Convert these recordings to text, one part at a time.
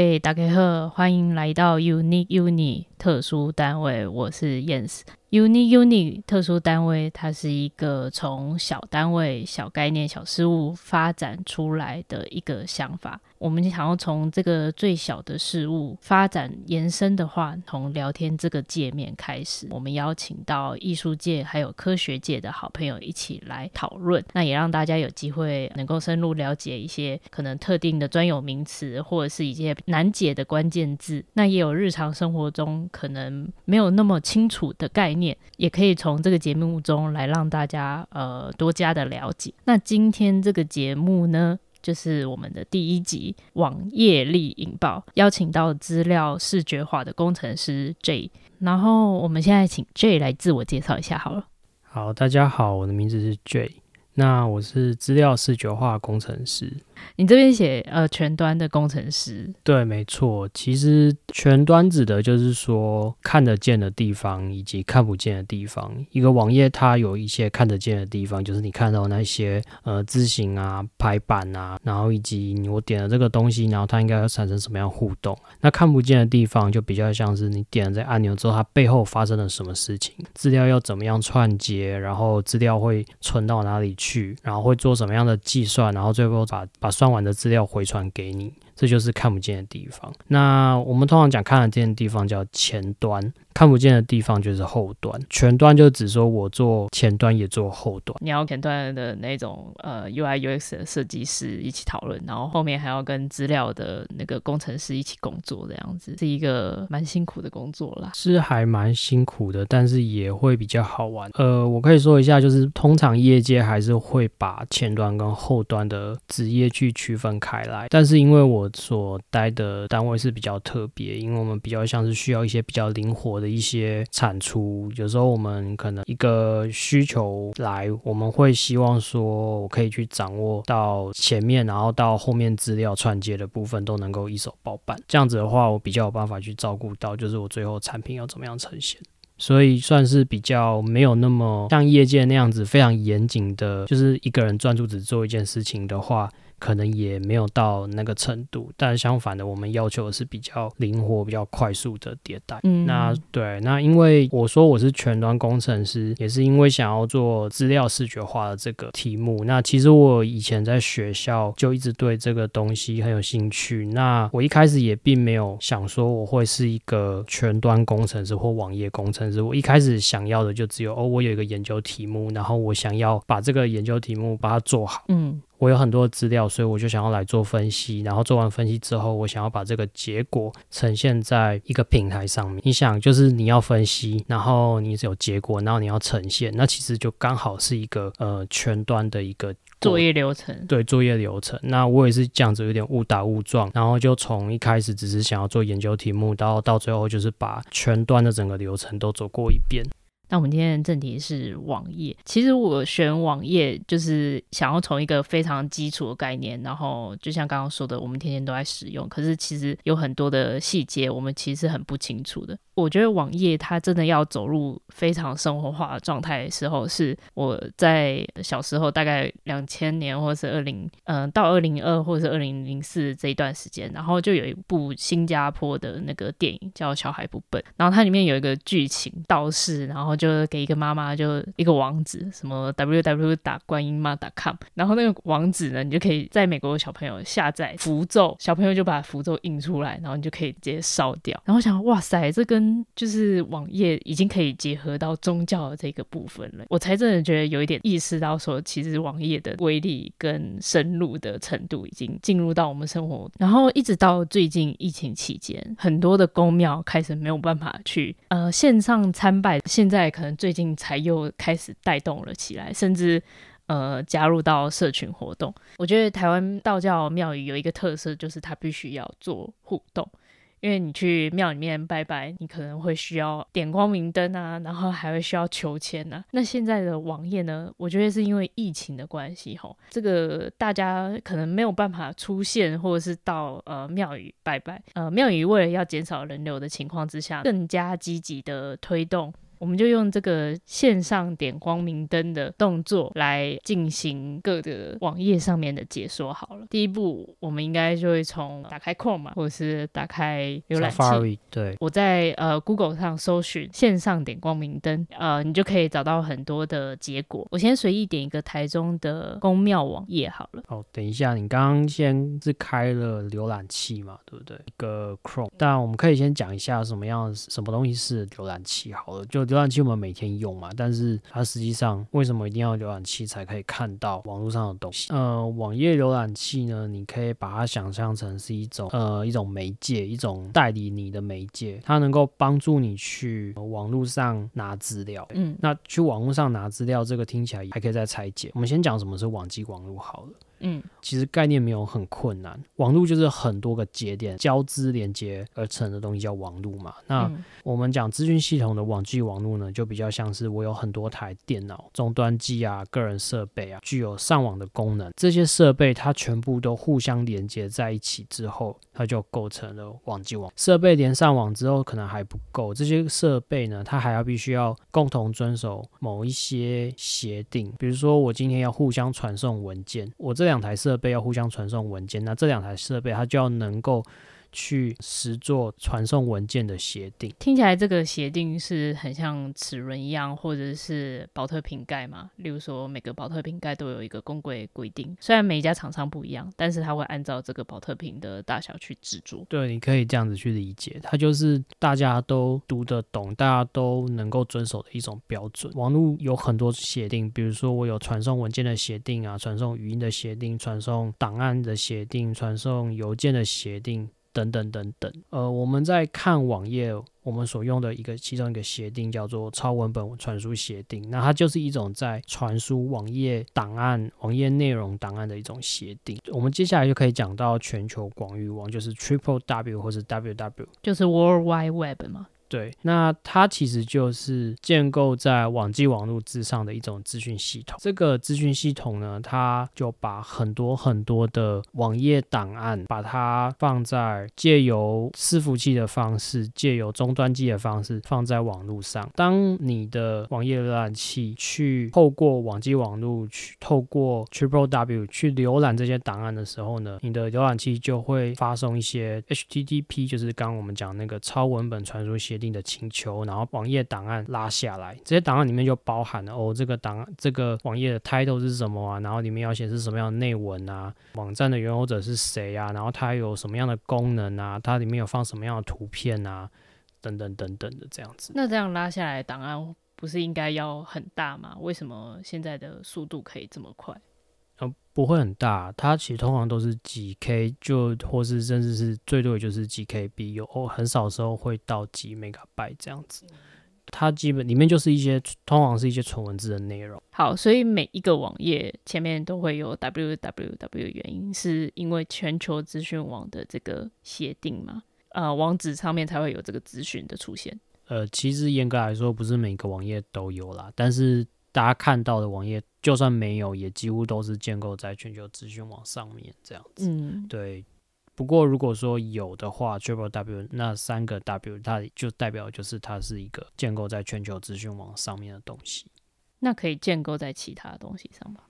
嘿，大家好，欢迎来到 Unique Uni 特殊单位，我是 Yens。Unique Uni 特殊单位，它是一个从小单位、小概念、小事物发展出来的一个想法。我们想要从这个最小的事物发展延伸的话，从聊天这个界面开始，我们邀请到艺术界还有科学界的好朋友一起来讨论，那也让大家有机会能够深入了解一些可能特定的专有名词，或者是一些难解的关键字。那也有日常生活中可能没有那么清楚的概念，也可以从这个节目中来让大家呃多加的了解。那今天这个节目呢，就是我们的第一集网页力引爆，邀请到资料视觉化的工程师 J，然后我们现在请 J 来自我介绍一下好了。好，大家好，我的名字是 J，那我是资料视觉化工程师。你这边写呃全端的工程师，对，没错。其实全端指的就是说看得见的地方以及看不见的地方。一个网页它有一些看得见的地方，就是你看到那些呃字型啊、排版啊，然后以及我点了这个东西，然后它应该要产生什么样互动。那看不见的地方就比较像是你点了这按钮之后，它背后发生了什么事情，资料要怎么样串接，然后资料会存到哪里去，然后会做什么样的计算，然后最后把把把算完的资料回传给你。这就是看不见的地方。那我们通常讲看得见的地方叫前端，看不见的地方就是后端。全端就只说我做前端也做后端。你要前端的那种呃 UI UX 的设计师一起讨论，然后后面还要跟资料的那个工程师一起工作，这样子是一个蛮辛苦的工作啦。是还蛮辛苦的，但是也会比较好玩。呃，我可以说一下，就是通常业界还是会把前端跟后端的职业去区分开来，但是因为我所待的单位是比较特别，因为我们比较像是需要一些比较灵活的一些产出。有时候我们可能一个需求来，我们会希望说，我可以去掌握到前面，然后到后面资料串接的部分都能够一手包办。这样子的话，我比较有办法去照顾到，就是我最后产品要怎么样呈现。所以算是比较没有那么像业界那样子非常严谨的，就是一个人专注只做一件事情的话。可能也没有到那个程度，但相反的，我们要求的是比较灵活、比较快速的迭代。嗯，那对，那因为我说我是全端工程师，也是因为想要做资料视觉化的这个题目。那其实我以前在学校就一直对这个东西很有兴趣。那我一开始也并没有想说我会是一个全端工程师或网页工程师。我一开始想要的就只有哦，我有一个研究题目，然后我想要把这个研究题目把它做好。嗯。我有很多资料，所以我就想要来做分析。然后做完分析之后，我想要把这个结果呈现在一个平台上面。你想，就是你要分析，然后你有结果，然后你要呈现，那其实就刚好是一个呃全端的一个作业流程。对，作业流程。那我也是这样子，有点误打误撞，然后就从一开始只是想要做研究题目，到到最后就是把全端的整个流程都走过一遍。那我们今天的正题是网页。其实我选网页就是想要从一个非常基础的概念，然后就像刚刚说的，我们天天都在使用，可是其实有很多的细节我们其实很不清楚的。我觉得网页它真的要走入非常生活化的状态的时候，是我在小时候大概两千年或者是二零嗯到二零二或者是二零零四这一段时间，然后就有一部新加坡的那个电影叫《小孩不笨》，然后它里面有一个剧情道士，然后就给一个妈妈就一个网址，什么 www 打观音妈 .com，然后那个网址呢，你就可以在美国的小朋友下载符咒，小朋友就把符咒印出来，然后你就可以直接烧掉。然后我想，哇塞，这跟就是网页已经可以结合到宗教的这个部分了，我才真的觉得有一点意识到说，其实网页的威力跟深入的程度已经进入到我们生活。然后一直到最近疫情期间，很多的宫庙开始没有办法去呃线上参拜，现在可能最近才又开始带动了起来，甚至呃加入到社群活动。我觉得台湾道教庙宇有一个特色，就是它必须要做互动。因为你去庙里面拜拜，你可能会需要点光明灯啊，然后还会需要求签啊。那现在的网页呢，我觉得是因为疫情的关系，吼，这个大家可能没有办法出现，或者是到呃庙宇拜拜。呃，庙宇为了要减少人流的情况之下，更加积极的推动我们就用这个线上点光明灯的动作来进行各个网页上面的解说好了。第一步，我们应该就会从打开 Chrome 嘛，或者是打开浏览器。Safari，对，我在呃 Google 上搜寻线上点光明灯，呃，你就可以找到很多的结果。我先随意点一个台中的公庙网页好了。哦，等一下，你刚刚先是开了浏览器嘛，对不对？一个 Chrome，但我们可以先讲一下什么样什么东西是浏览器好了。就浏览器我们每天用嘛，但是它实际上为什么一定要浏览器才可以看到网络上的东西？呃，网页浏览器呢，你可以把它想象成是一种呃一种媒介，一种代理你的媒介，它能够帮助你去网络上拿资料。嗯，那去网络上拿资料，这个听起来还可以再拆解。我们先讲什么是网际网络好了。嗯，其实概念没有很困难，网络就是很多个节点交织连接而成的东西叫网络嘛。那我们讲资讯系统的网际网络呢，就比较像是我有很多台电脑、终端机啊、个人设备啊，具有上网的功能。这些设备它全部都互相连接在一起之后，它就构成了网际网。设备连上网之后可能还不够，这些设备呢，它还要必须要共同遵守某一些协定，比如说我今天要互相传送文件，我这。两台设备要互相传送文件，那这两台设备它就要能够。去实做传送文件的协定，听起来这个协定是很像齿轮一样，或者是保特瓶盖嘛？例如说，每个保特瓶盖都有一个公规规定，虽然每一家厂商不一样，但是它会按照这个保特瓶的大小去制作。对，你可以这样子去理解，它就是大家都读得懂，大家都能够遵守的一种标准。网络有很多协定，比如说我有传送文件的协定啊，传送语音的协定，传送档案的协定，传送邮件的协定。等等等等，呃，我们在看网页，我们所用的一个其中一个协定叫做超文本传输协定，那它就是一种在传输网页档案、网页内容档案的一种协定。我们接下来就可以讲到全球广域网，就是 Triple W 或是 WW，就是 World Wide Web 嘛。对，那它其实就是建构在网际网络之上的一种资讯系统。这个资讯系统呢，它就把很多很多的网页档案，把它放在借由伺服器的方式，借由终端机的方式放在网络上。当你的网页浏览器去透过网际网络去透过 Triple W 去浏览这些档案的时候呢，你的浏览器就会发送一些 HTTP，就是刚刚我们讲那个超文本传输协定的请求，然后网页档案拉下来，这些档案里面就包含了哦，这个档案这个网页的 title 是什么啊？然后里面要显示什么样的内文啊？网站的拥有者是谁啊？然后它有什么样的功能啊？它里面有放什么样的图片啊？等等等等的这样子。那这样拉下来档案不是应该要很大吗？为什么现在的速度可以这么快？呃，不会很大，它其实通常都是几 K，就或是甚至是最多也就是几 KB，有哦，很少时候会到几 Megabyte 这样子。它基本里面就是一些通常是一些纯文字的内容。好，所以每一个网页前面都会有 www 原因是因为全球资讯网的这个协定嘛？呃，网址上面才会有这个资讯的出现。呃，其实严格来说不是每个网页都有啦，但是。大家看到的网页，就算没有，也几乎都是建构在全球资讯网上面这样子。嗯，对。不过如果说有的话，Triple W 那三个 W，它就代表就是它是一个建构在全球资讯网上面的东西。那可以建构在其他的东西上吗？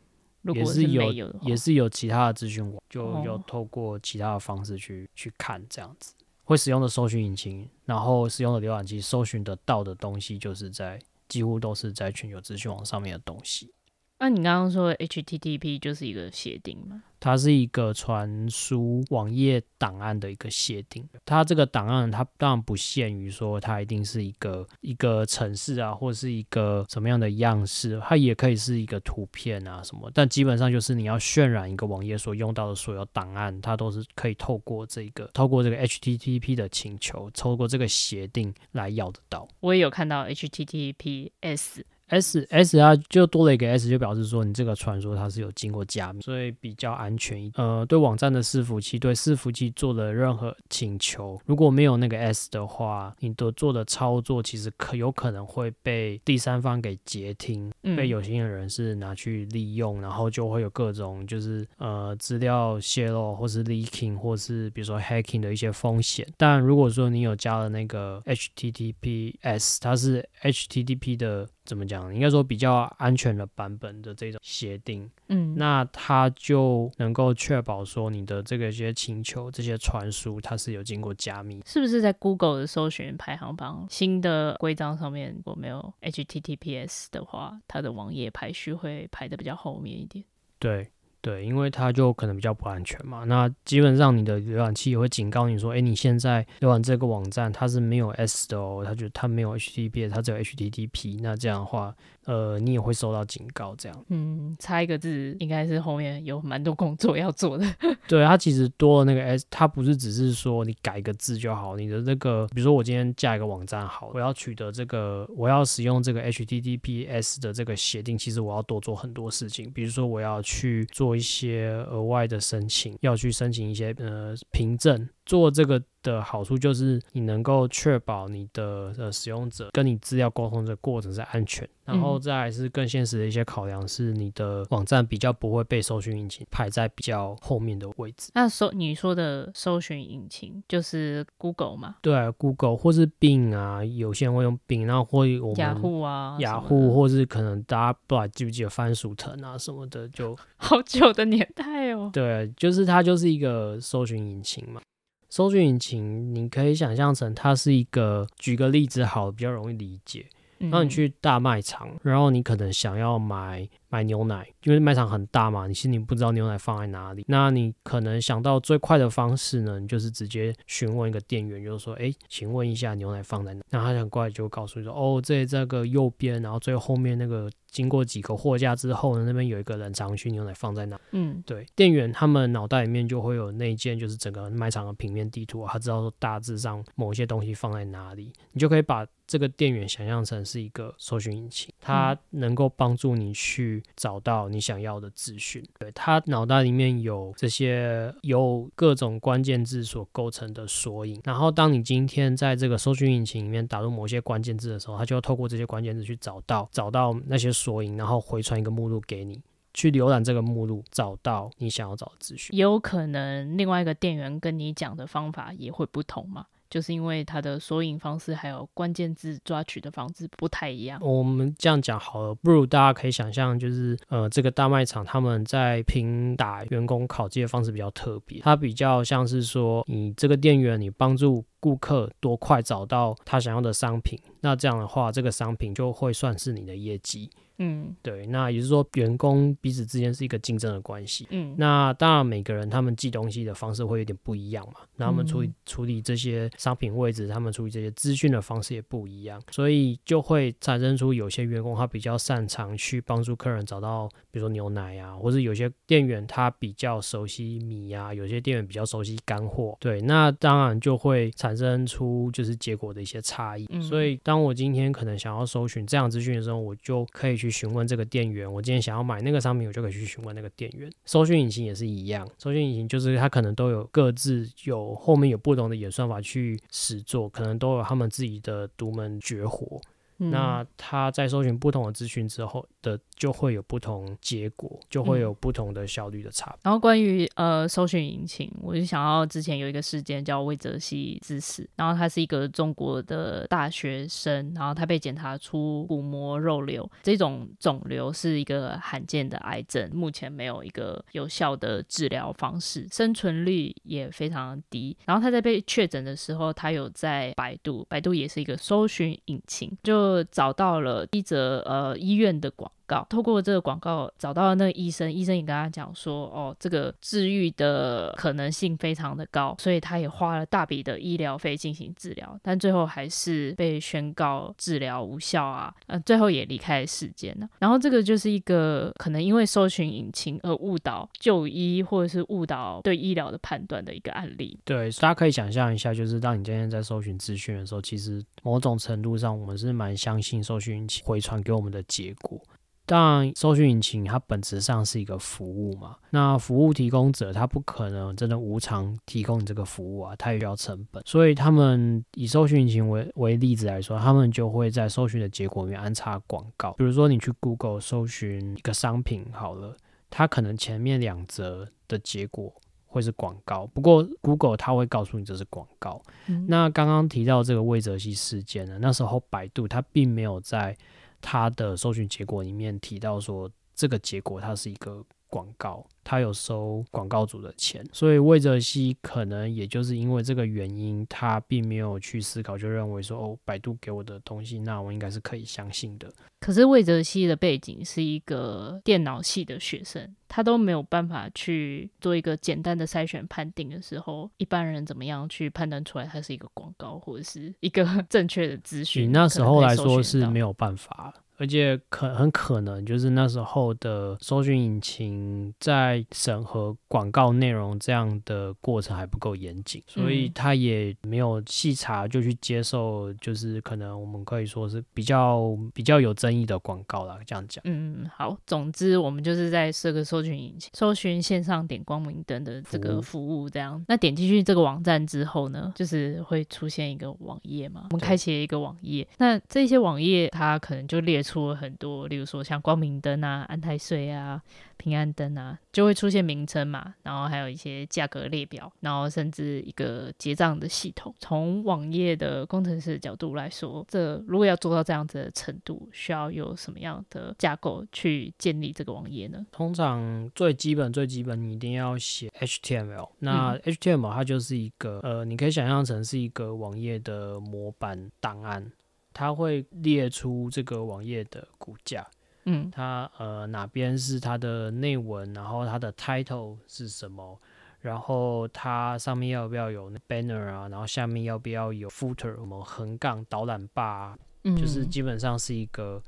如果是没有，有也是有其他的资讯网，就有透过其他的方式去、哦、去看这样子。会使用的搜寻引擎，然后使用的浏览器，搜寻得到的东西，就是在。几乎都是在全球资讯网上面的东西。那、啊、你刚刚说的 HTTP 就是一个协定吗？它是一个传输网页档案的一个协定。它这个档案，它当然不限于说它一定是一个一个城市啊，或者是一个什么样的样式，它也可以是一个图片啊什么。但基本上就是你要渲染一个网页所用到的所有档案，它都是可以透过这个透过这个 HTTP 的请求，透过这个协定来要得到。我也有看到 HTTPS。S S 它就多了一个 S，就表示说你这个传说它是有经过加密，所以比较安全一。呃，对网站的伺服器，对伺服器做的任何请求，如果没有那个 S 的话，你的做的操作其实可有可能会被第三方给截听，嗯、被有心的人士拿去利用，然后就会有各种就是呃资料泄露或是 leaking 或是比如说 hacking 的一些风险。但如果说你有加了那个 HTTPS，它是 HTTP 的。怎么讲？应该说比较安全的版本的这种协定，嗯，那它就能够确保说你的这个一些请求、这些传输，它是有经过加密。是不是在 Google 的搜寻排行榜新的规章上面，如果没有 HTTPS 的话，它的网页排序会排的比较后面一点？对。对，因为它就可能比较不安全嘛。那基本上你的浏览器也会警告你说，哎，你现在浏览这个网站它是没有 S 的哦，它就它没有 HTTP，它只有 HTTP。那这样的话。呃，你也会收到警告，这样。嗯，差一个字，应该是后面有蛮多工作要做的。对，它其实多了那个 S，它不是只是说你改个字就好。你的这个，比如说我今天架一个网站好，我要取得这个，我要使用这个 HTTPS 的这个协定，其实我要多做很多事情。比如说我要去做一些额外的申请，要去申请一些呃凭证。做这个的好处就是你能够确保你的呃使用者跟你资料沟通的过程是安全，然后再来是更现实的一些考量，是你的网站比较不会被搜寻引擎排在比较后面的位置。那搜你说的搜寻引擎就是 Google 吗？对啊，Google 或是 Bing 啊，有些人会用 Bing，然后或我们雅虎啊，雅虎或是可能大家不知道记不记得番薯藤啊什么的，就好久的年代哦。对，就是它就是一个搜寻引擎嘛。搜寻引擎，你可以想象成它是一个，举个例子好，比较容易理解。当你去大卖场，然后你可能想要买买牛奶，因为卖场很大嘛，你心里不知道牛奶放在哪里，那你可能想到最快的方式呢，你就是直接询问一个店员，就是说，哎，请问一下牛奶放在哪？那他很快就会告诉你说，哦，在这个右边，然后最后面那个经过几个货架之后呢，那边有一个冷藏区，牛奶放在哪？嗯，对，店员他们脑袋里面就会有那件就是整个卖场的平面地图，他知道说大致上某些东西放在哪里，你就可以把。这个店员想象成是一个搜寻引擎，它能够帮助你去找到你想要的资讯。对，它脑袋里面有这些由各种关键字所构成的索引，然后当你今天在这个搜寻引擎里面打入某些关键字的时候，它就要透过这些关键字去找到找到那些索引，然后回传一个目录给你，去浏览这个目录，找到你想要找的资讯。也有可能另外一个店员跟你讲的方法也会不同吗？就是因为它的索引方式还有关键字抓取的方式不太一样。我们这样讲好了，不如大家可以想象，就是呃，这个大卖场他们在评打员工考绩的方式比较特别，它比较像是说，你这个店员你帮助顾客多快找到他想要的商品，那这样的话，这个商品就会算是你的业绩。嗯，对，那也就是说，员工彼此之间是一个竞争的关系。嗯，那当然，每个人他们寄东西的方式会有点不一样嘛。那他们处理处理这些商品位置，他们处理这些资讯的方式也不一样，所以就会产生出有些员工他比较擅长去帮助客人找到，比如说牛奶啊，或者有些店员他比较熟悉米啊，有些店员比较熟悉干货。对，那当然就会产生出就是结果的一些差异。嗯，所以当我今天可能想要搜寻这样资讯的时候，我就可以去。询问这个店员，我今天想要买那个商品，我就可以去询问那个店员。搜寻引擎也是一样，搜寻引擎就是它可能都有各自有后面有不同的演算法去实作，可能都有他们自己的独门绝活。嗯、那他在搜寻不同的资讯之后的，就会有不同结果，就会有不同的效率的差别。然后关于呃搜寻引擎，我就想到之前有一个事件叫魏则西之死，然后他是一个中国的大学生，然后他被检查出骨膜肉瘤，这种肿瘤是一个罕见的癌症，目前没有一个有效的治疗方式，生存率也非常低。然后他在被确诊的时候，他有在百度，百度也是一个搜寻引擎，就找到了一则呃医院的广告，透过这个广告找到了那个医生，医生也跟他讲说，哦，这个治愈的可能性非常的高，所以他也花了大笔的医疗费进行治疗，但最后还是被宣告治疗无效啊，呃，最后也离开了世间了。然后这个就是一个可能因为搜寻引擎而误导就医或者是误导对医疗的判断的一个案例。对，大家可以想象一下，就是当你今天在搜寻资讯的时候，其实某种程度上我们是蛮相信搜寻引擎回传给我们的结果。当然，搜寻引擎它本质上是一个服务嘛，那服务提供者他不可能真的无偿提供你这个服务啊，他也要成本，所以他们以搜寻引擎为为例子来说，他们就会在搜寻的结果里面安插广告。比如说你去 Google 搜寻一个商品好了，它可能前面两则的结果会是广告，不过 Google 它会告诉你这是广告。嗯。那刚刚提到这个魏则西事件呢，那时候百度它并没有在。他的搜寻结果里面提到说，这个结果它是一个广告，他有收广告主的钱，所以魏则西可能也就是因为这个原因，他并没有去思考，就认为说哦，百度给我的东西，那我应该是可以相信的。可是魏则西的背景是一个电脑系的学生，他都没有办法去做一个简单的筛选判定的时候，一般人怎么样去判断出来它是一个广告或者是一个正确的资讯？你那时候来说是没有办法。而且可很可能就是那时候的搜寻引擎在审核广告内容这样的过程还不够严谨，所以他也没有细查就去接受，就是可能我们可以说是比较比较有争议的广告啦。这样讲。嗯，好，总之我们就是在设个搜寻引擎，搜寻线上点光明灯的这个服务，这样。那点进去这个网站之后呢，就是会出现一个网页嘛，我们开启了一个网页，那这些网页它可能就列出。了很多，例如说像光明灯啊、安泰税啊、平安灯啊，就会出现名称嘛，然后还有一些价格列表，然后甚至一个结账的系统。从网页的工程师的角度来说，这如果要做到这样子的程度，需要有什么样的架构去建立这个网页呢？通常最基本、最基本，你一定要写 HTML。那 HTML 它就是一个，呃，你可以想象成是一个网页的模板档案。它会列出这个网页的骨架，嗯，它呃哪边是它的内文，然后它的 title 是什么，然后它上面要不要有 banner 啊，然后下面要不要有 footer，什么横杠导览 bar，嗯，就是基本上是一个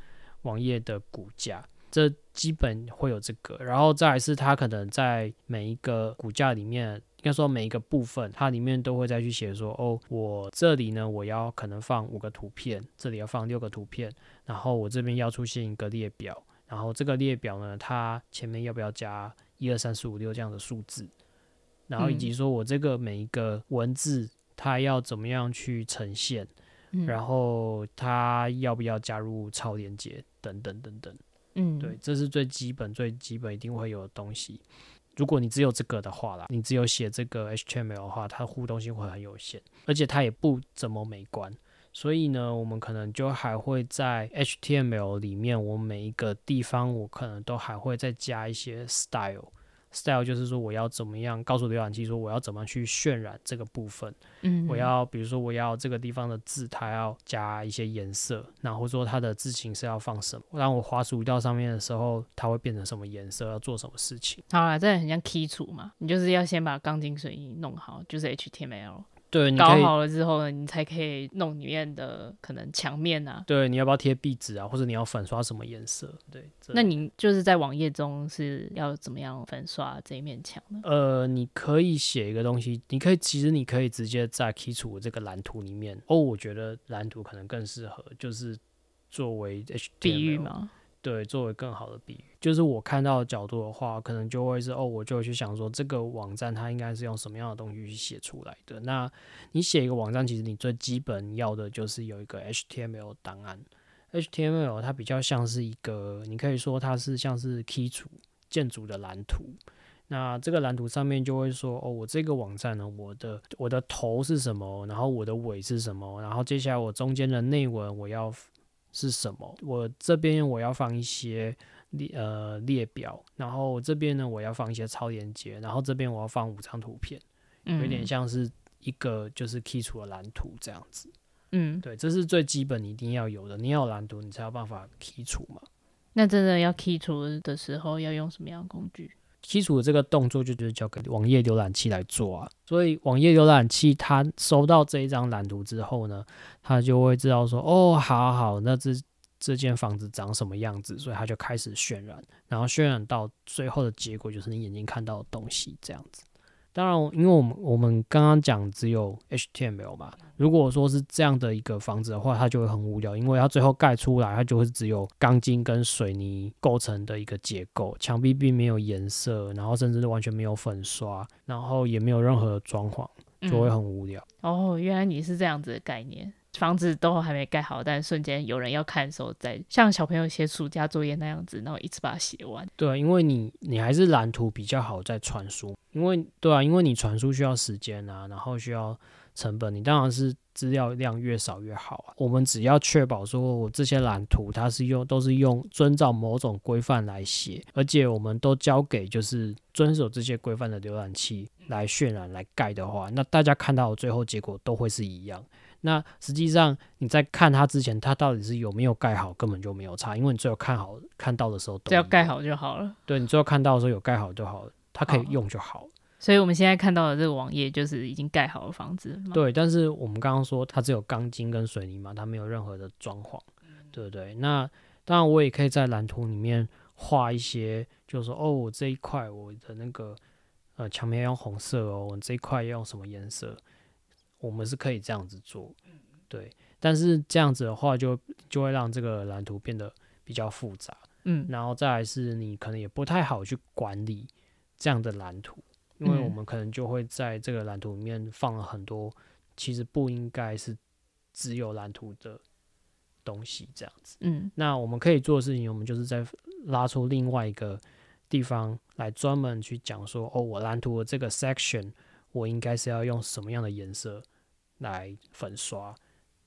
网页的骨架，这基本会有这个，然后再来是它可能在每一个骨架里面。应该说每一个部分，它里面都会再去写说，哦，我这里呢，我要可能放五个图片，这里要放六个图片，然后我这边要出现一个列表，然后这个列表呢，它前面要不要加一二三四五六这样的数字，然后以及说我这个每一个文字它要怎么样去呈现，然后它要不要加入超连接等等等等，嗯，对，这是最基本最基本一定会有的东西。如果你只有这个的话啦，你只有写这个 HTML 的话，它互动性会很有限，而且它也不怎么美观。所以呢，我们可能就还会在 HTML 里面，我每一个地方我可能都还会再加一些 style。Style 就是说我要怎么样告诉浏览器说我要怎么去渲染这个部分，嗯，我要比如说我要这个地方的字它要加一些颜色，然后说它的字形是要放什么，当我滑鼠到上面的时候，它会变成什么颜色，要做什么事情。好啦，这很像基础嘛，你就是要先把钢筋水泥弄好，就是 HTML。对，搞好了之后呢，你才可以弄里面的可能墙面啊。对，你要不要贴壁纸啊？或者你要粉刷什么颜色？对，那你就是在网页中是要怎么样粉刷这一面墙呢？呃，你可以写一个东西，你可以其实你可以直接在 key 出这个蓝图里面。哦，我觉得蓝图可能更适合，就是作为喻吗？对，作为更好的比喻，就是我看到的角度的话，可能就会是哦，我就去想说，这个网站它应该是用什么样的东西去写出来的。那你写一个网站，其实你最基本要的就是有一个 HTML 档案。HTML 它比较像是一个，你可以说它是像是基础建筑的蓝图。那这个蓝图上面就会说，哦，我这个网站呢，我的我的头是什么，然后我的尾是什么，然后接下来我中间的内文我要。是什么？我这边我要放一些列呃列表，然后这边呢我要放一些超连接，然后这边我要放五张图片，有点像是一个就是剔除的蓝图这样子。嗯，对，这是最基本你一定要有的，你要有蓝图，你才有办法剔除嘛。那真的要剔除的时候，要用什么样的工具？基础的这个动作就就是交给网页浏览器来做啊。所以网页浏览器它收到这一张蓝图之后呢，它就会知道说，哦，好好，那这这间房子长什么样子，所以它就开始渲染，然后渲染到最后的结果就是你眼睛看到的东西这样子。当然，因为我们我们刚刚讲只有 HTML 嘛，如果说是这样的一个房子的话，它就会很无聊，因为它最后盖出来，它就会只有钢筋跟水泥构成的一个结构，墙壁并没有颜色，然后甚至完全没有粉刷，然后也没有任何的装潢，就会很无聊。嗯。哦，原来你是这样子的概念。房子都还没盖好，但瞬间有人要看的时候，再像小朋友写暑假作业那样子，然后一次把它写完。对，因为你你还是蓝图比较好再传输，因为对啊，因为你传输需要时间啊，然后需要成本，你当然是资料量越少越好啊。我们只要确保说我这些蓝图它是用都是用遵照某种规范来写，而且我们都交给就是遵守这些规范的浏览器来渲染来盖的话，那大家看到的最后结果都会是一样。那实际上你在看它之前，它到底是有没有盖好，根本就没有差，因为你最后看好看到的时候都，只要盖好就好了。对，你最后看到的时候有盖好就好了，它可以用就好了。所以我们现在看到的这个网页就是已经盖好的房子。对，但是我们刚刚说它只有钢筋跟水泥嘛，它没有任何的装潢，对不对？那当然我也可以在蓝图里面画一些，就是说哦，我这一块我的那个呃墙面要用红色哦，我这一块要用什么颜色？我们是可以这样子做，对，但是这样子的话就，就就会让这个蓝图变得比较复杂，嗯，然后再来是你可能也不太好去管理这样的蓝图，因为我们可能就会在这个蓝图里面放了很多其实不应该是只有蓝图的东西，这样子，嗯，那我们可以做的事情，我们就是在拉出另外一个地方来专门去讲说，哦，我蓝图的这个 section。我应该是要用什么样的颜色来粉刷？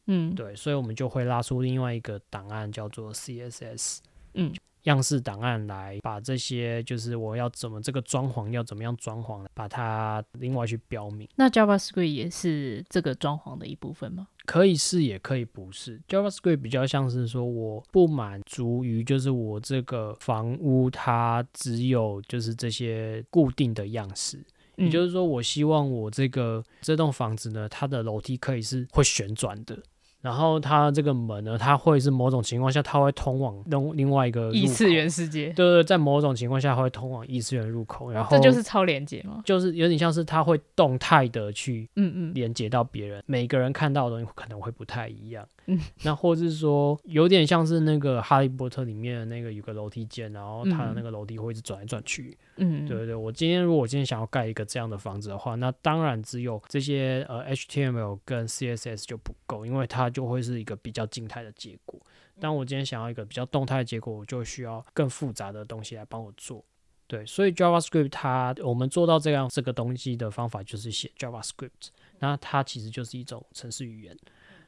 嗯，对，所以我们就会拉出另外一个档案，叫做 CSS，嗯，样式档案来把这些就是我要怎么这个装潢要怎么样装潢，把它另外去标明。那 JavaScript 也是这个装潢的一部分吗？可以是，也可以不是。JavaScript 比较像是说我不满足于就是我这个房屋它只有就是这些固定的样式。也就是说，我希望我这个这栋房子呢，它的楼梯可以是会旋转的。然后它这个门呢，它会是某种情况下，它会通往另另外一个异次元世界。对对，在某种情况下会通往异次元入口。然后这就是超连接吗？就是有点像是它会动态的去嗯嗯连接到别人，每个人看到的东西可能会不太一样。嗯，那或者是说有点像是那个哈利波特里面的那个有个楼梯间，然后它的那个楼梯会一直转来转去。嗯，对对对，我今天如果我今天想要盖一个这样的房子的话，那当然只有这些呃 HTML 跟 CSS 就不够，因为它就会是一个比较静态的结果。当我今天想要一个比较动态的结果，我就需要更复杂的东西来帮我做。对，所以 JavaScript 它我们做到这样这个东西的方法就是写 JavaScript，那它其实就是一种程式语言。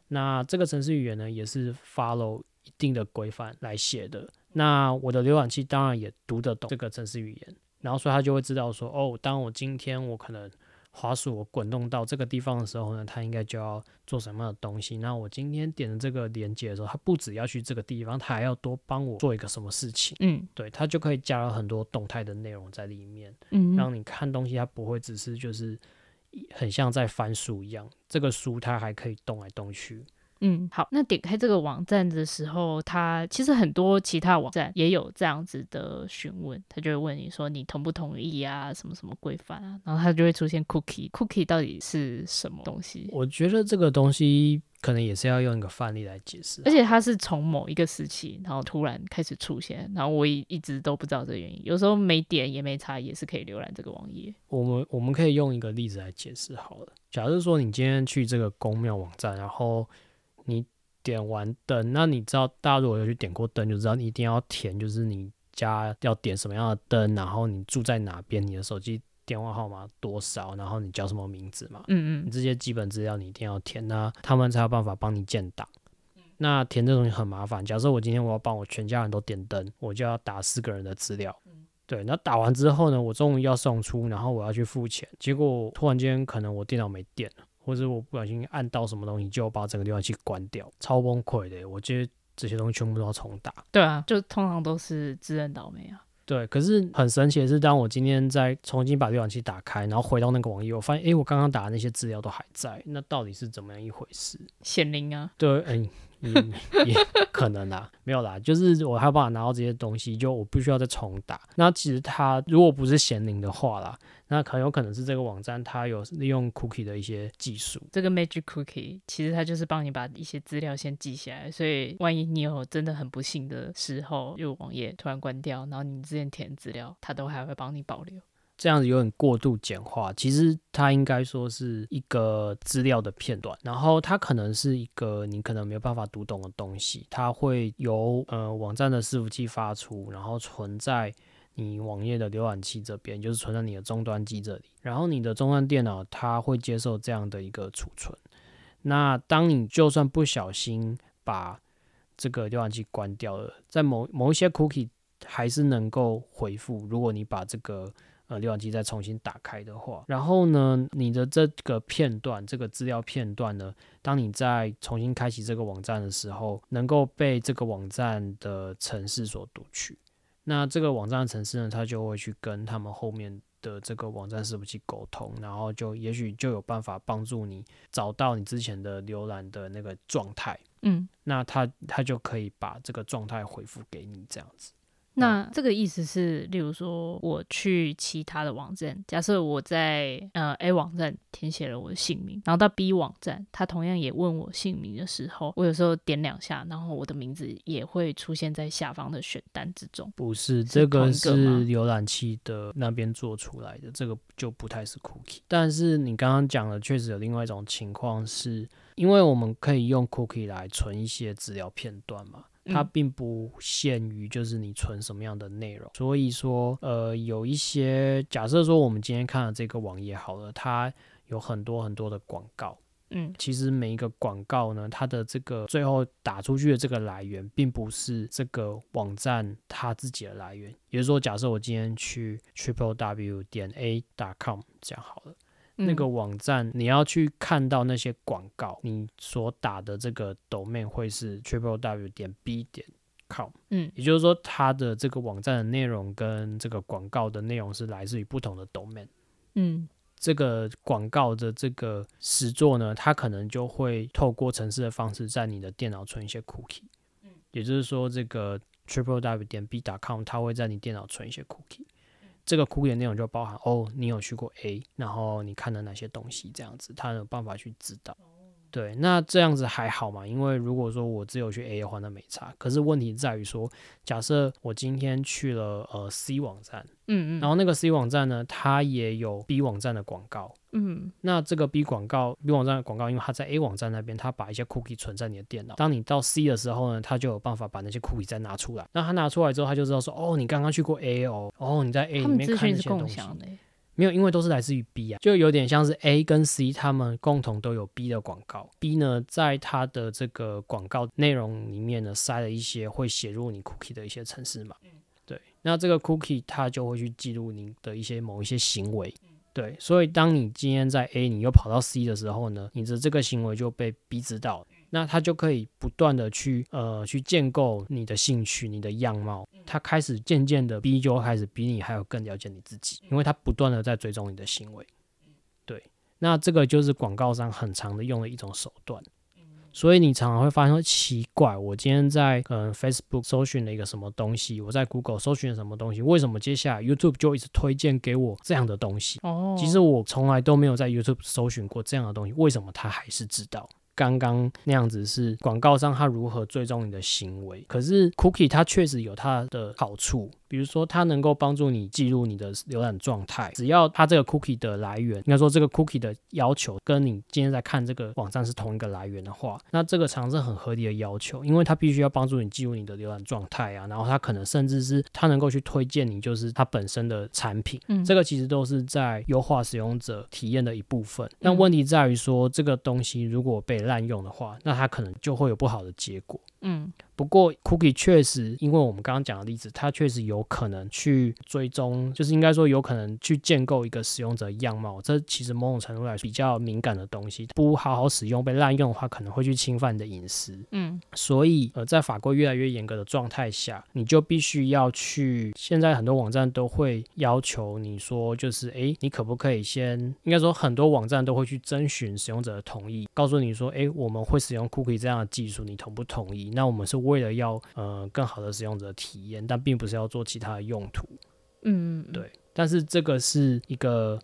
那这个程式语言呢，也是 follow 一定的规范来写的。那我的浏览器当然也读得懂这个程式语言，然后所以他就会知道说，哦，当我今天我可能。滑鼠我滚动到这个地方的时候呢，他应该就要做什么样的东西？那我今天点的这个连接的时候，他不只要去这个地方，他还要多帮我做一个什么事情？嗯，对，他就可以加了很多动态的内容在里面，嗯，让你看东西，它不会只是就是很像在翻书一样，这个书它还可以动来动去。嗯，好，那点开这个网站的时候，它其实很多其他网站也有这样子的询问，他就会问你说你同不同意啊，什么什么规范啊，然后它就会出现 cookie，cookie 到底是什么东西？我觉得这个东西可能也是要用一个范例来解释，而且它是从某一个时期，然后突然开始出现，然后我也一直都不知道这个原因，有时候没点也没查，也是可以浏览这个网页。我们我们可以用一个例子来解释好了，假设说你今天去这个公庙网站，然后你点完灯，那你知道，大家如果有去点过灯，就知道你一定要填，就是你家要点什么样的灯，然后你住在哪边，你的手机电话号码多少，然后你叫什么名字嘛，嗯嗯，你这些基本资料你一定要填，那他们才有办法帮你建档。那填这东西很麻烦，假设我今天我要帮我全家人都点灯，我就要打四个人的资料，对，那打完之后呢，我终于要送出，然后我要去付钱，结果突然间可能我电脑没电了。或者我不小心按到什么东西，就把整个浏览器关掉，超崩溃的。我觉得这些东西全部都要重打。对啊，就通常都是自认倒霉啊。对，可是很神奇的是，当我今天再重新把浏览器打开，然后回到那个网页，我发现，诶，我刚刚打的那些资料都还在，那到底是怎么样一回事？显灵啊？对，嗯。嗯也可能啦，没有啦，就是我还有办法拿到这些东西，就我不需要再重打。那其实它如果不是显灵的话啦，那很有可能是这个网站它有利用 cookie 的一些技术。这个 magic cookie 其实它就是帮你把一些资料先记下来，所以万一你有真的很不幸的时候，就网页突然关掉，然后你之前填资料，它都还会帮你保留。这样子有点过度简化，其实它应该说是一个资料的片段，然后它可能是一个你可能没有办法读懂的东西，它会由呃网站的伺服器发出，然后存在你网页的浏览器这边，就是存在你的终端机这里，然后你的终端电脑它会接受这样的一个储存。那当你就算不小心把这个浏览器关掉了，在某某一些 cookie 还是能够回复，如果你把这个呃，浏览器再重新打开的话，然后呢，你的这个片段，这个资料片段呢，当你在重新开启这个网站的时候，能够被这个网站的城市所读取。那这个网站的城市呢，它就会去跟他们后面的这个网站伺服器沟通，然后就也许就有办法帮助你找到你之前的浏览的那个状态。嗯，那它它就可以把这个状态回复给你，这样子。那这个意思是，例如说，我去其他的网站，假设我在呃 A 网站填写了我的姓名，然后到 B 网站，他同样也问我姓名的时候，我有时候点两下，然后我的名字也会出现在下方的选单之中。不是，这个是浏览器的那边做出来的，这个就不太是 cookie。但是你刚刚讲的确实有另外一种情况，是因为我们可以用 cookie 来存一些资料片段嘛。它并不限于就是你存什么样的内容，所以说，呃，有一些假设说我们今天看的这个网页好了，它有很多很多的广告，嗯，其实每一个广告呢，它的这个最后打出去的这个来源，并不是这个网站它自己的来源，也就是说，假设我今天去 triple w 点 a dot com 这样好了。那个网站，你要去看到那些广告，你所打的这个 domain 会是 triple w 点 b 点 com，嗯，也就是说，它的这个网站的内容跟这个广告的内容是来自于不同的 domain，嗯，这个广告的这个实作呢，它可能就会透过程式的方式在你的电脑存一些 cookie，嗯，也就是说，这个 triple w 点 b 点 com 它会在你电脑存一些 cookie。这个库里的内容就包含哦，你有去过 A，然后你看了哪些东西，这样子，他有办法去知道。对，那这样子还好嘛？因为如果说我只有去 A 的话，那没差。可是问题在于说，假设我今天去了呃 C 网站，嗯嗯，然后那个 C 网站呢，它也有 B 网站的广告，嗯，那这个 B 广告 B 网站的广告，因为它在 A 网站那边，它把一些 cookie 存在你的电脑。当你到 C 的时候呢，它就有办法把那些 cookie 再拿出来。那它拿出来之后，它就知道说，哦，你刚刚去过 A 哦，哦，你在 A 里面看那些东西。没有，因为都是来自于 B 啊，就有点像是 A 跟 C，他们共同都有 B 的广告。B 呢，在它的这个广告内容里面呢，塞了一些会写入你 cookie 的一些程式码。对，那这个 cookie 它就会去记录你的一些某一些行为。对，所以当你今天在 A，你又跑到 C 的时候呢，你的这个行为就被 B 知道。那他就可以不断的去呃去建构你的兴趣、你的样貌，他开始渐渐的 B 就开始比你还有更了解你自己，因为他不断的在追踪你的行为。对，那这个就是广告商很常的用的一种手段。所以你常常会发现说奇怪，我今天在嗯 Facebook 搜寻了一个什么东西，我在 Google 搜寻了什么东西，为什么接下来 YouTube 就一直推荐给我这样的东西？哦，其实我从来都没有在 YouTube 搜寻过这样的东西，为什么他还是知道？刚刚那样子是广告商他如何追踪你的行为，可是 Cookie 它确实有它的好处。比如说，它能够帮助你记录你的浏览状态。只要它这个 cookie 的来源，应该说这个 cookie 的要求跟你今天在看这个网站是同一个来源的话，那这个常是很合理的要求，因为它必须要帮助你记录你的浏览状态啊。然后它可能甚至是它能够去推荐你，就是它本身的产品。嗯，这个其实都是在优化使用者体验的一部分。但问题在于说，这个东西如果被滥用的话，那他可能就会有不好的结果。嗯。不过，cookie 确实，因为我们刚刚讲的例子，它确实有可能去追踪，就是应该说有可能去建构一个使用者样貌。这其实某种程度来说比较敏感的东西，不好好使用被滥用的话，可能会去侵犯你的隐私。嗯，所以呃，在法规越来越严格的状态下，你就必须要去。现在很多网站都会要求你说，就是哎，你可不可以先？应该说很多网站都会去征询使用者的同意，告诉你说，哎，我们会使用 cookie 这样的技术，你同不同意？那我们是。为了要呃更好的使用者体验，但并不是要做其他的用途。嗯，对。但是这个是一个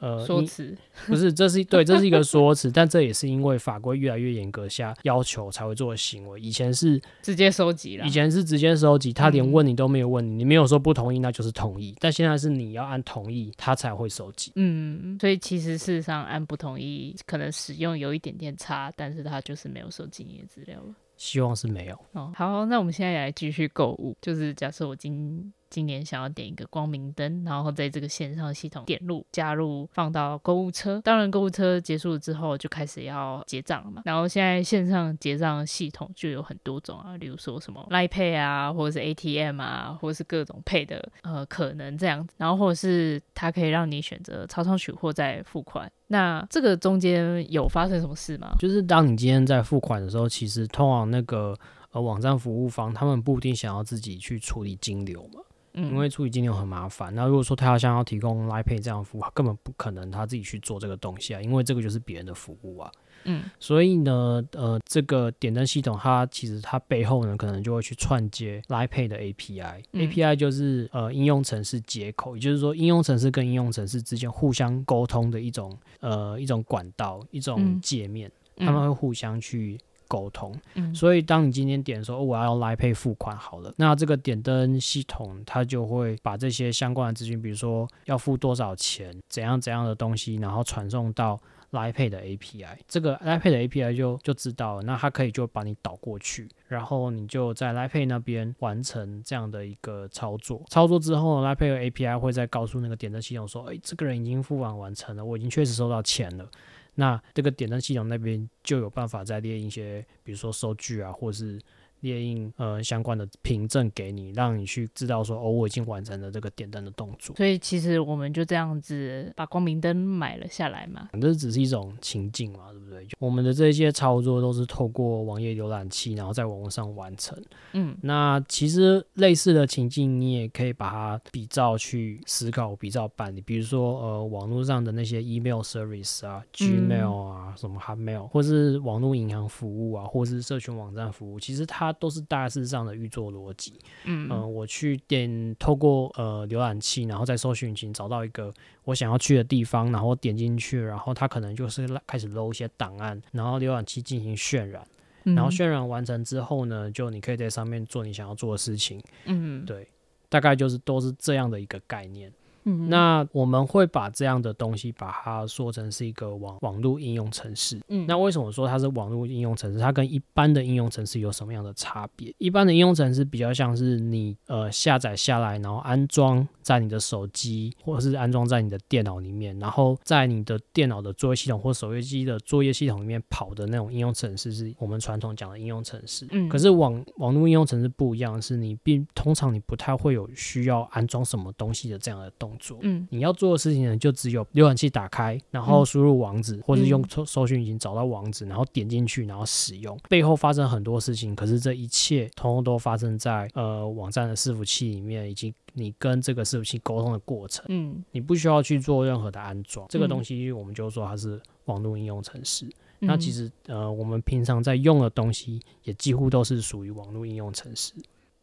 呃说辞，不是，这是对，这是一个说辞。但这也是因为法规越来越严格下要求才会做的行为。以前是直接收集了，以前是直接收集，他连问你都没有问你，你没有说不同意，那就是同意。但现在是你要按同意，他才会收集。嗯，所以其实事实上按不同意，可能使用有一点点差，但是他就是没有收集你的资料了。希望是没有哦。好，那我们现在来继续购物。就是假设我今今年想要点一个光明灯，然后在这个线上系统点入、加入、放到购物车。当然，购物车结束了之后就开始要结账了嘛。然后现在线上结账系统就有很多种啊，例如说什么 Line Pay 啊，或者是 ATM 啊，或者是各种 Pay 的呃可能这样子。然后或者是它可以让你选择超商取货再付款。那这个中间有发生什么事吗？就是当你今天在付款的时候，其实通往那个呃网站服务方，他们不一定想要自己去处理金流嘛，嗯，因为处理金流很麻烦。那如果说他要想要提供 Line Pay 这样的服务，根本不可能他自己去做这个东西啊，因为这个就是别人的服务啊。嗯，所以呢，呃，这个点灯系统它其实它背后呢，可能就会去串接 Line Pay 的 API，嗯。API 就是呃应用程式接口，也就是说应用程式跟应用程式之间互相沟通的一种呃一种管道，一种界面，嗯，他们会互相去沟通。嗯，所以当你今天点说，哦，我要用 Line Pay 付款好了，那这个点灯系统它就会把这些相关的资讯，比如说要付多少钱，怎样怎样的东西，然后传送到。Line Pay 的 API，这个 Line Pay 的 API 就就知道了，那它可以就把你导过去，然后你就在 Line Pay 那边完成这样的一个操作。操作之后，Line Pay 的 API 会再告诉那个点灯系统说：“哎，这个人已经付款完成了，我已经确实收到钱了。”那这个点赞系统那边就有办法再列一些，比如说收据啊，或是。列印呃相关的凭证给你，让你去知道说哦，我已经完成了这个点灯的动作。所以其实我们就这样子把光明灯买了下来嘛。这只是一种情境嘛，对不对？我们的这些操作都是透过网页浏览器，然后在网络上完成。嗯，那其实类似的情境，你也可以把它比照去思考，比照办理。比如说呃，网络上的那些 email service 啊，Gmail 啊，嗯、什么 Hotmail，或是网络银行服务啊，或是社群网站服务，其实它。它都是大致上的运作逻辑，嗯，呃，我去点透过呃浏览器，然后在搜寻引擎找到一个我想要去的地方，然后点进去，然后它可能就是开始 load 一些档案，然后浏览器进行渲染，然后渲染完成之后呢，就你可以在上面做你想要做的事情，嗯，对，大概就是都是这样的一个概念。嗯、那我们会把这样的东西把它说成是一个网网络应用程式。嗯，那为什么说它是网络应用程式？它跟一般的应用程式有什么样的差别？一般的应用程式比较像是你呃下载下来，然后安装在你的手机或者是安装在你的电脑里面，然后在你的电脑的作业系统或手机的作业系统里面跑的那种应用程式，是我们传统讲的应用程式。嗯，可是网网络应用程式不一样，是你并通常你不太会有需要安装什么东西的这样的动作。嗯，你要做的事情呢，就只有浏览器打开，然后输入网址，嗯、或是用搜搜寻引擎找到网址，然后点进去，然后使用。背后发生很多事情，可是这一切通通都发生在呃网站的伺服器里面，以及你跟这个伺服器沟通的过程。嗯，你不需要去做任何的安装，这个东西我们就说它是网络应用程式。嗯、那其实呃我们平常在用的东西，也几乎都是属于网络应用程式。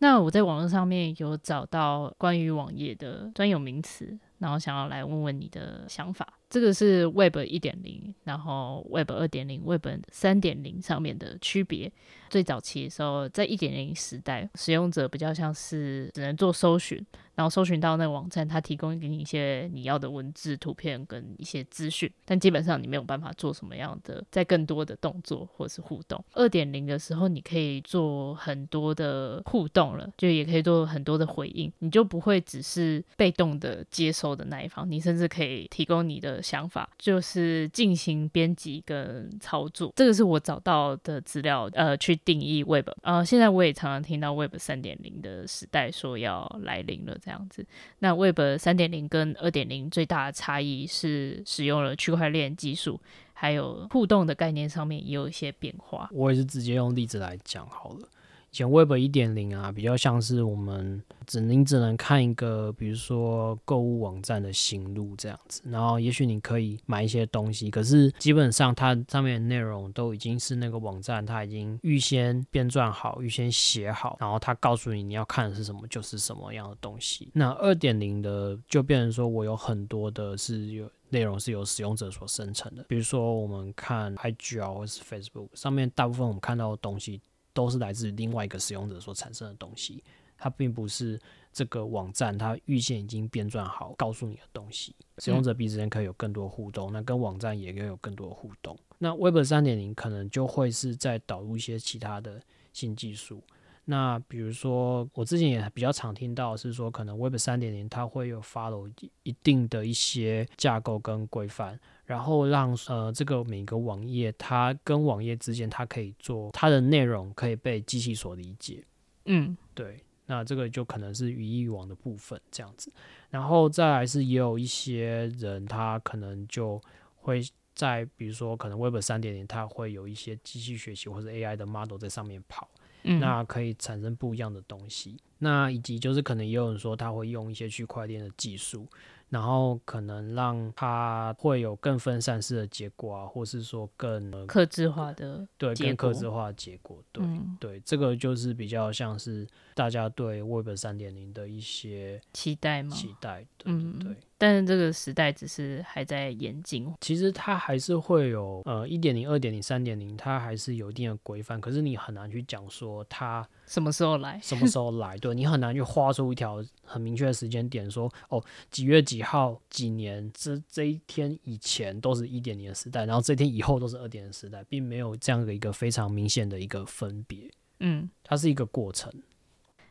那我在网络上面有找到关于网页的专有名词，然后想要来问问你的想法。这个是 Web 一点零，然后 Web 二点零、Web 三点零上面的区别。最早期的时候，在一点零时代，使用者比较像是只能做搜寻，然后搜寻到那个网站，它提供给你一些你要的文字、图片跟一些资讯，但基本上你没有办法做什么样的在更多的动作或是互动。二点零的时候，你可以做很多的互动了，就也可以做很多的回应，你就不会只是被动的接收的那一方，你甚至可以提供你的想法，就是进行编辑跟操作。这个是我找到的资料，呃，去定义 Web。呃，现在我也常常听到 Web 三点零的时代说要来临了。这样子，那 Web 三点零跟二点零最大的差异是使用了区块链技术，还有互动的概念上面也有一些变化。我也是直接用例子来讲好了。以前 Web 一点零啊，比较像是我们只能只能看一个，比如说购物网站的行路这样子，然后也许你可以买一些东西，可是基本上它上面的内容都已经是那个网站它已经预先编撰好、预先写好，然后它告诉你你要看的是什么就是什么样的东西。那二点零的就变成说我有很多的是有内容是由使用者所生成的，比如说我们看 IG 啊或是 Facebook 上面大部分我们看到的东西。都是来自另外一个使用者所产生的东西，它并不是这个网站它预先已经编撰好告诉你的东西。使用者彼此间可以有更多互动，那跟网站也可以有更多互动。那 Web 三点零可能就会是在导入一些其他的新技术。那比如说，我之前也比较常听到是说，可能 Web 三点零它会有 follow 一定的一些架构跟规范，然后让呃这个每个网页它跟网页之间它可以做它的内容可以被机器所理解。嗯，对。那这个就可能是语义网的部分这样子，然后再来是也有一些人他可能就会在比如说可能 Web 三点零它会有一些机器学习或者 AI 的 model 在上面跑。那可以产生不一样的东西，那以及就是可能也有人说他会用一些区块链的技术。然后可能让它会有更分散式的结果啊，或是说更克制化的对，更克制化的结果，对、嗯、对，这个就是比较像是大家对 Web 三点零的一些期待吗？期待，对对对。嗯、但是这个时代只是还在演进，其实它还是会有呃一点零、二点零、三点零，它还是有一定的规范，可是你很难去讲说它。什么时候来？什么时候来？对，你很难去画出一条很明确的时间点，说哦，几月几号几年这这一天以前都是一点零的时代，然后这一天以后都是二点零时代，并没有这样的一个非常明显的一个分别。嗯，它是一个过程。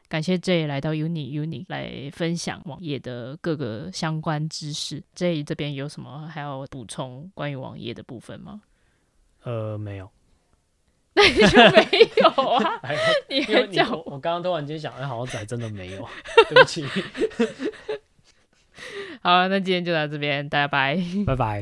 感谢 Jay 来到 Uni Uni 来分享网页的各个相关知识。Jay 这边有什么还要补充关于网页的部分吗？呃，没有。那你就没有啊？你还讲我？我刚刚突然间想，哎，好像还真的没有。对不起。好，那今天就到这边，大家拜，拜拜。